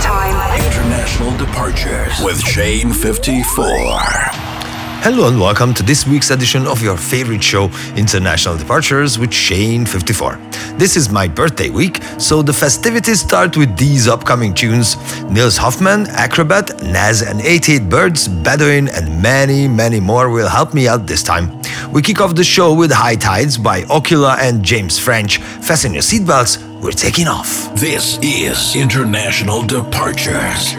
time. International Departures with Shane 54. Hello and welcome to this week's edition of your favorite show, International Departures with Shane 54. This is my birthday week, so the festivities start with these upcoming tunes Nils Hoffman, Acrobat, Naz and 88 Birds, Bedouin, and many, many more will help me out this time. We kick off the show with High Tides by Ocula and James French. Fasten your seatbelts, we're taking off. This is International Departures.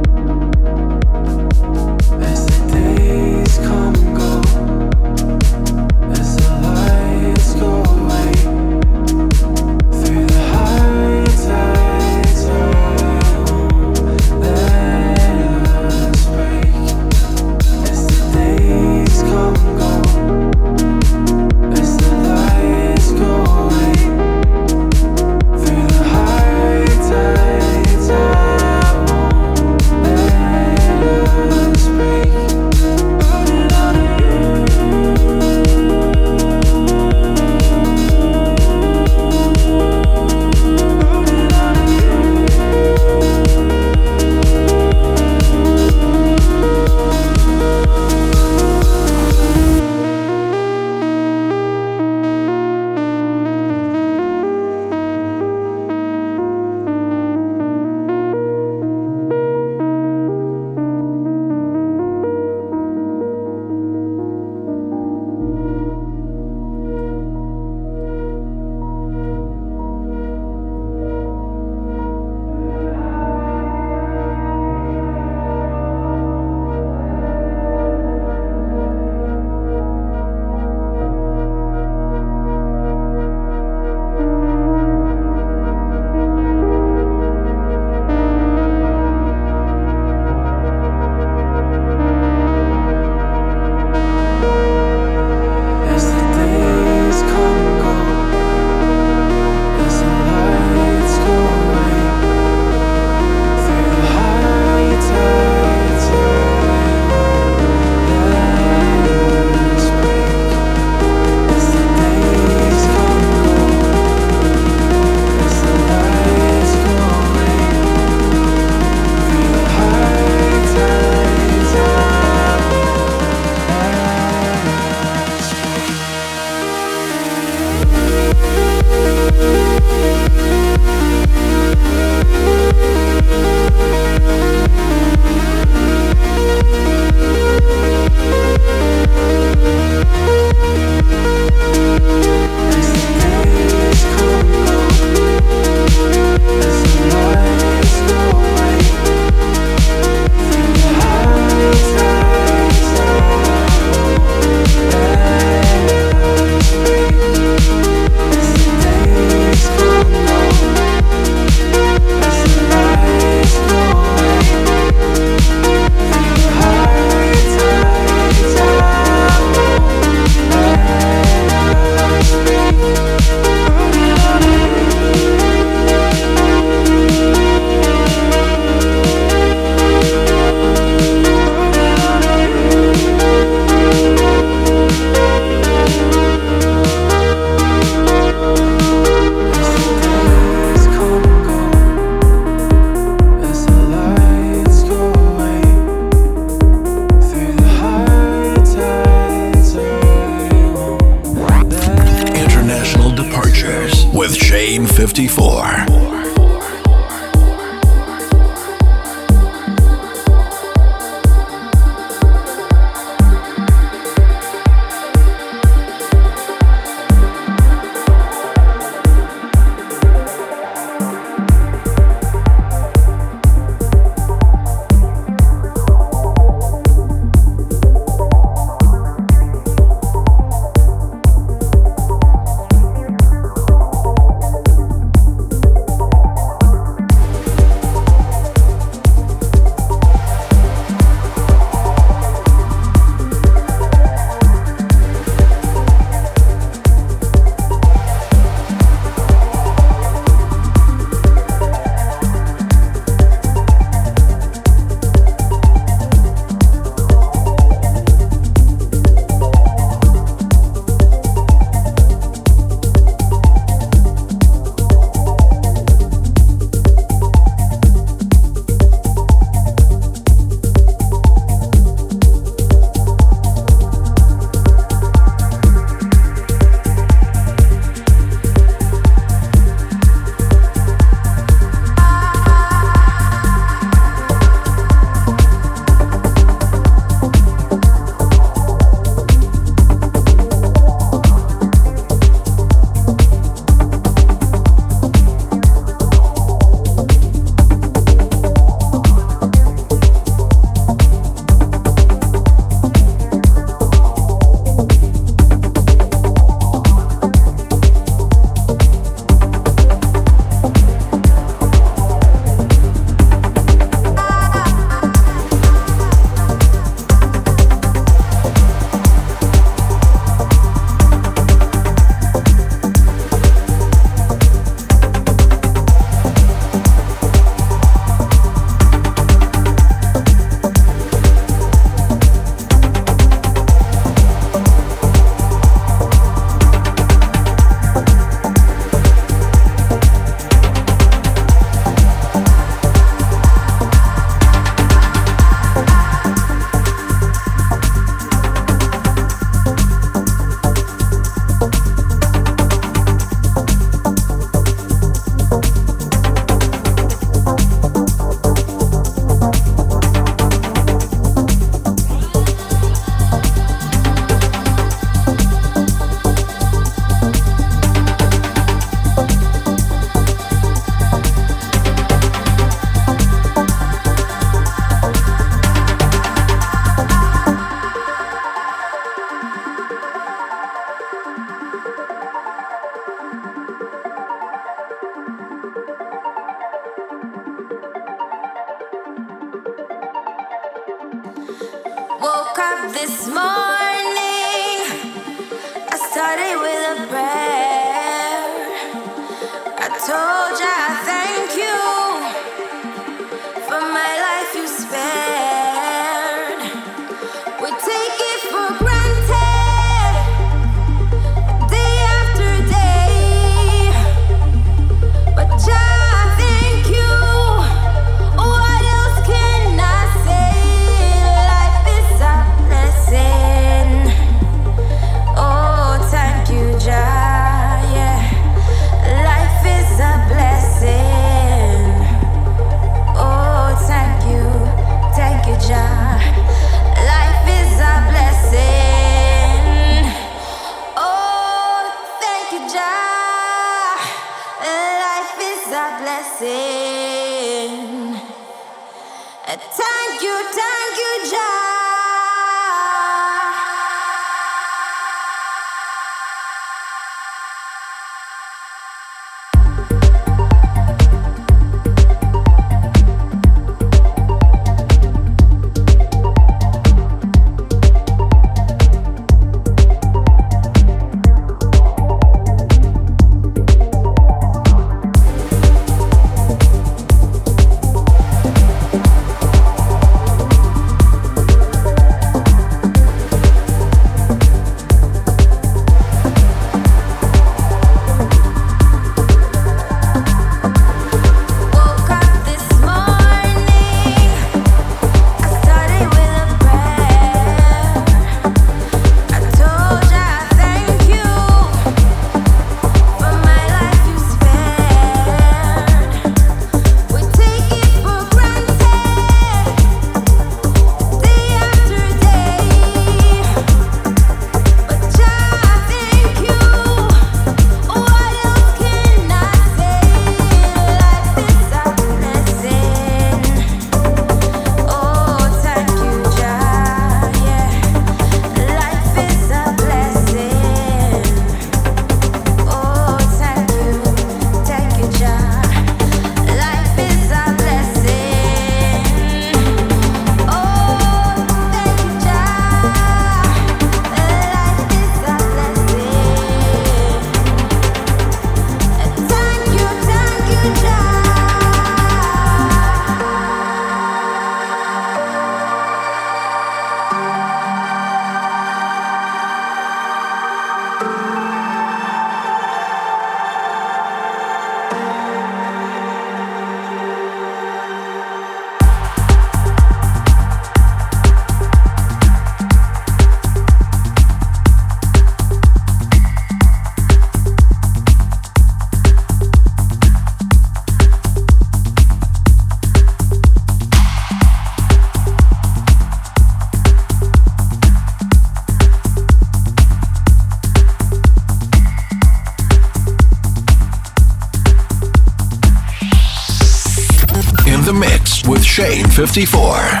54.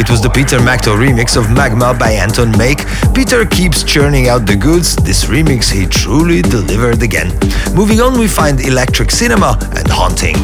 It was the Peter Makto remix of Magma by Anton Make. Peter keeps churning out the goods, this remix he truly delivered again. Moving on, we find Electric Cinema and Haunting.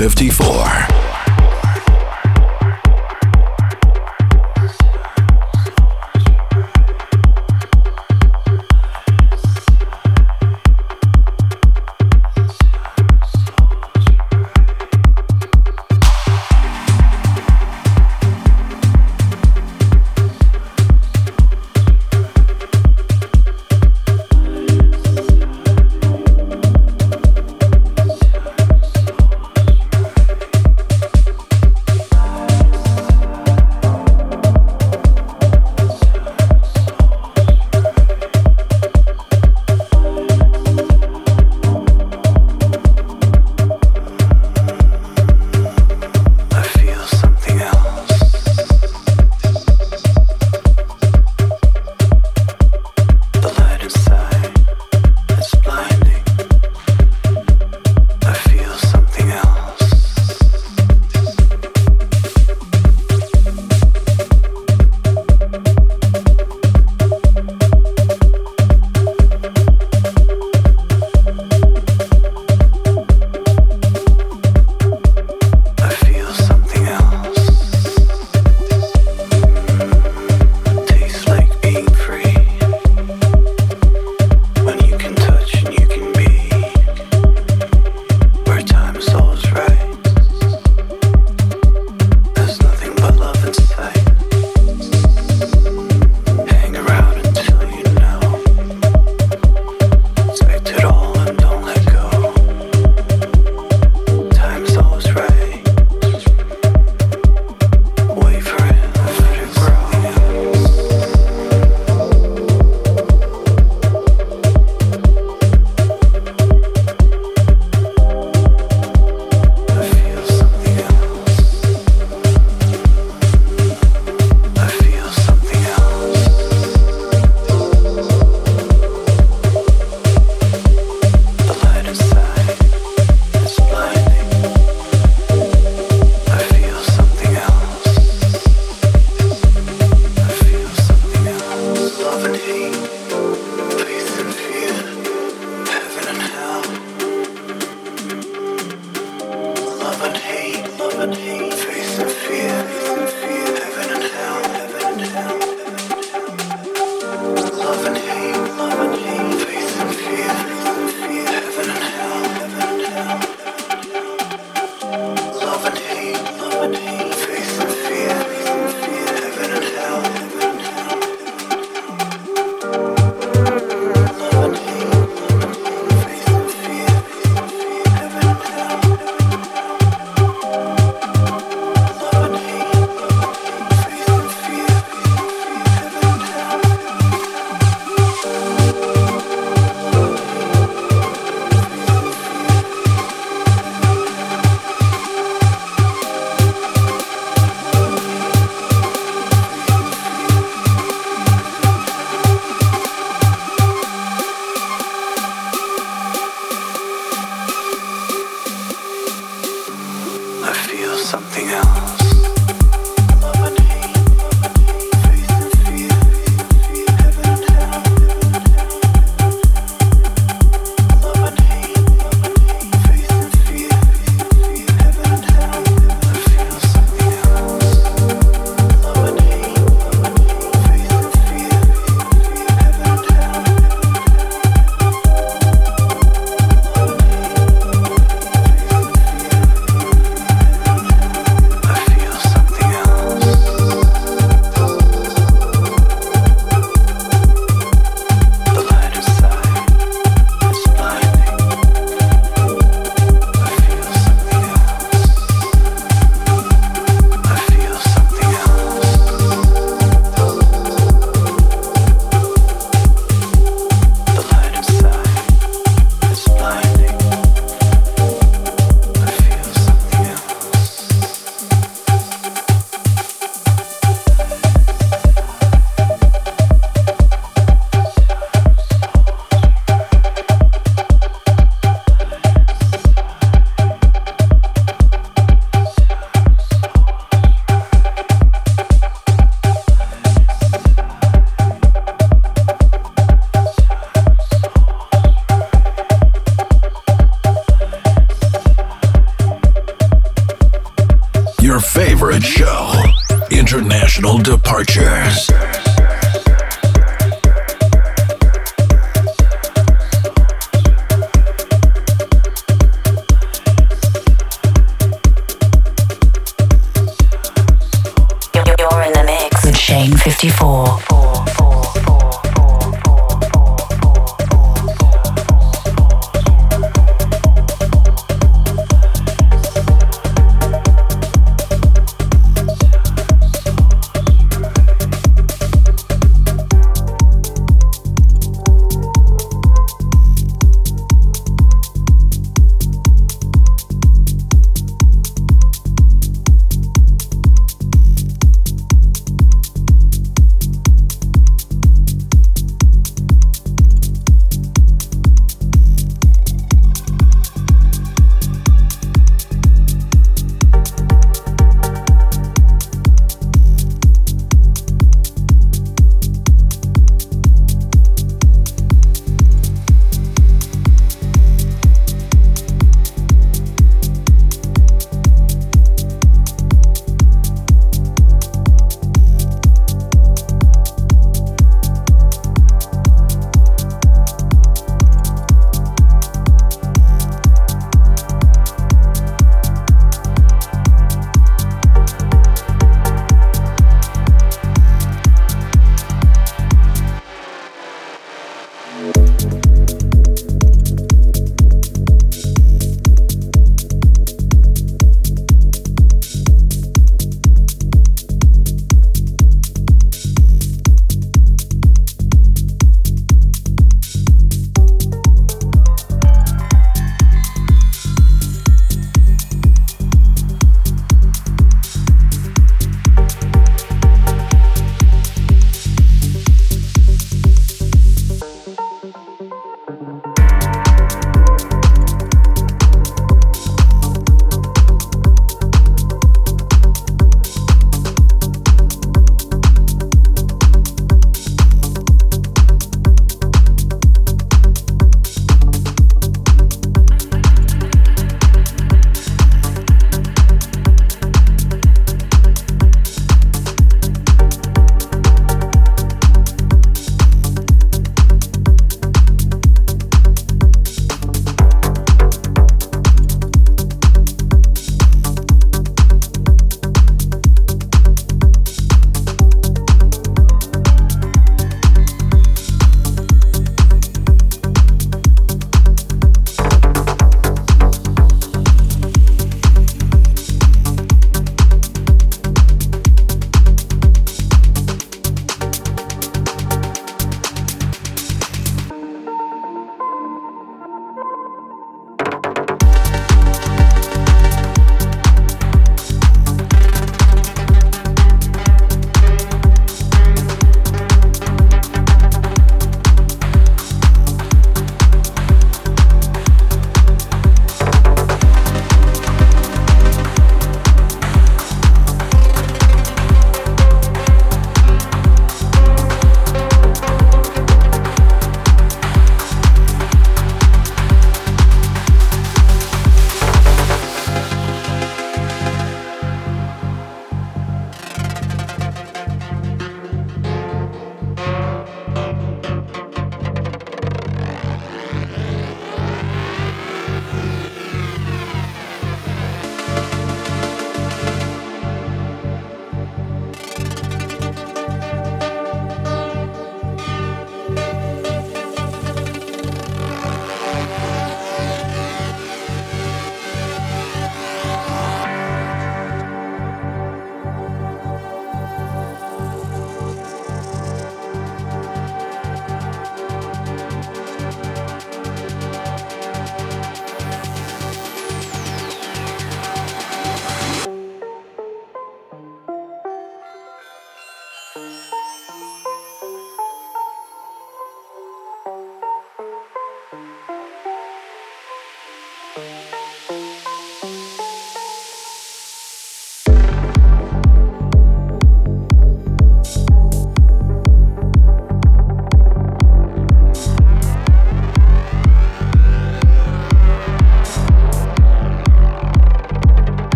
54.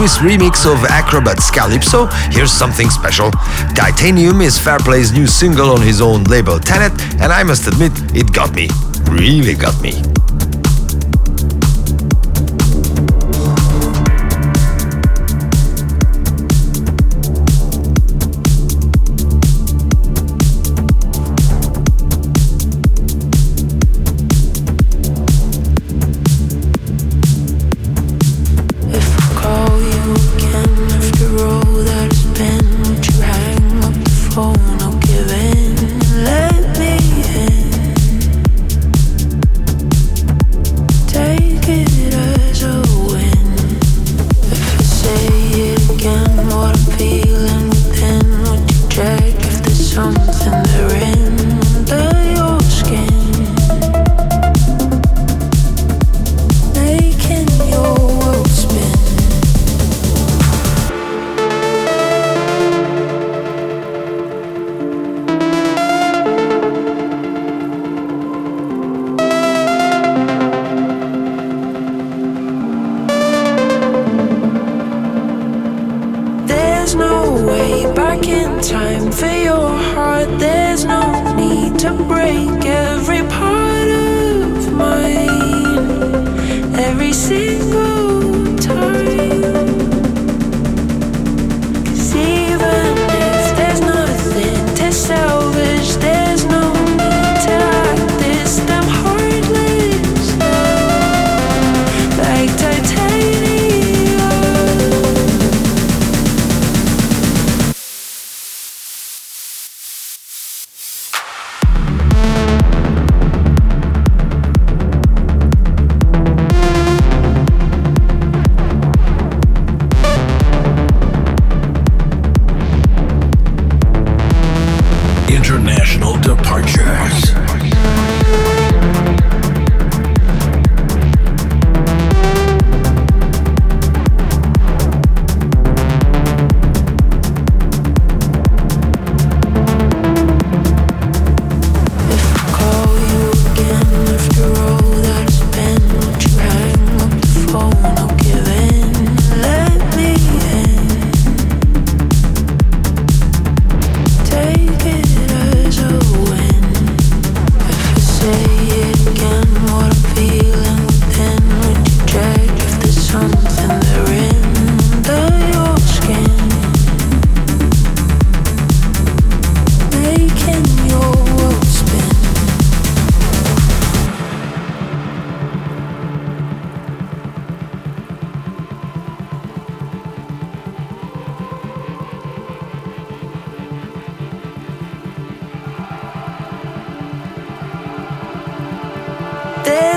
Suiss remix of Acrobat's Calypso, here's something special. Titanium is Fehrplay's new single on his own label Tenet, and I must admit, it got me. Really got me.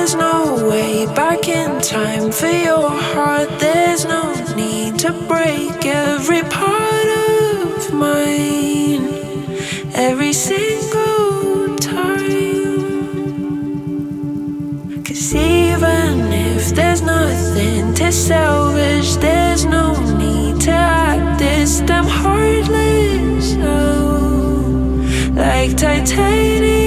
There's no way back in time for your heart. There's no need to break every part of mine, every single time. Cause even if there's nothing to salvage, there's no need to act this damn heartless. Oh, like titanium.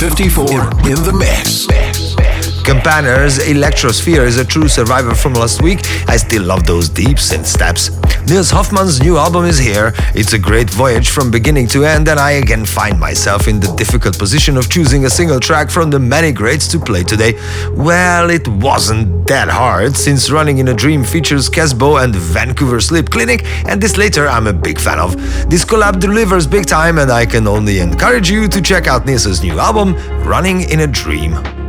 54 in the mix. Campaner's Electrosphere is a true survivor from last week. I still love those deep synth steps. Nils Hoffmann's new album is here. It's a great voyage from beginning to end, and I again find myself in the difficult position of choosing a single track from the many greats to play today. Well, it wasn't that hard, since Running in a Dream features Kasbo and Vancouver Sleep Clinic, and this later I'm a big fan of. This collab delivers big time, and I can only encourage you to check out Nils' new album, Running in a Dream.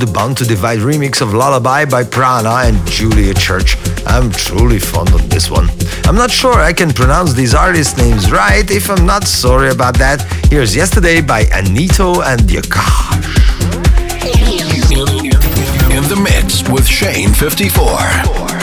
The Bound to Divide remix of Lullaby by PRAANA and Julia Church. I'm truly fond of this one. I'm not sure I can pronounce these artist names right. If I'm not sorry about that, here's Yesterday by Annëto and Yakash. In the mix with Shane 54.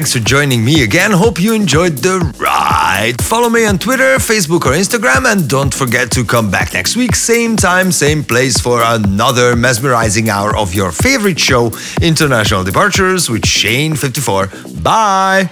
Thanks for joining me again. Hope you enjoyed the ride. Follow me on Twitter, Facebook, or Instagram, and don't forget to come back next week, same time, same place, for another mesmerizing hour of your favorite show, International Departures with Shane54. Bye.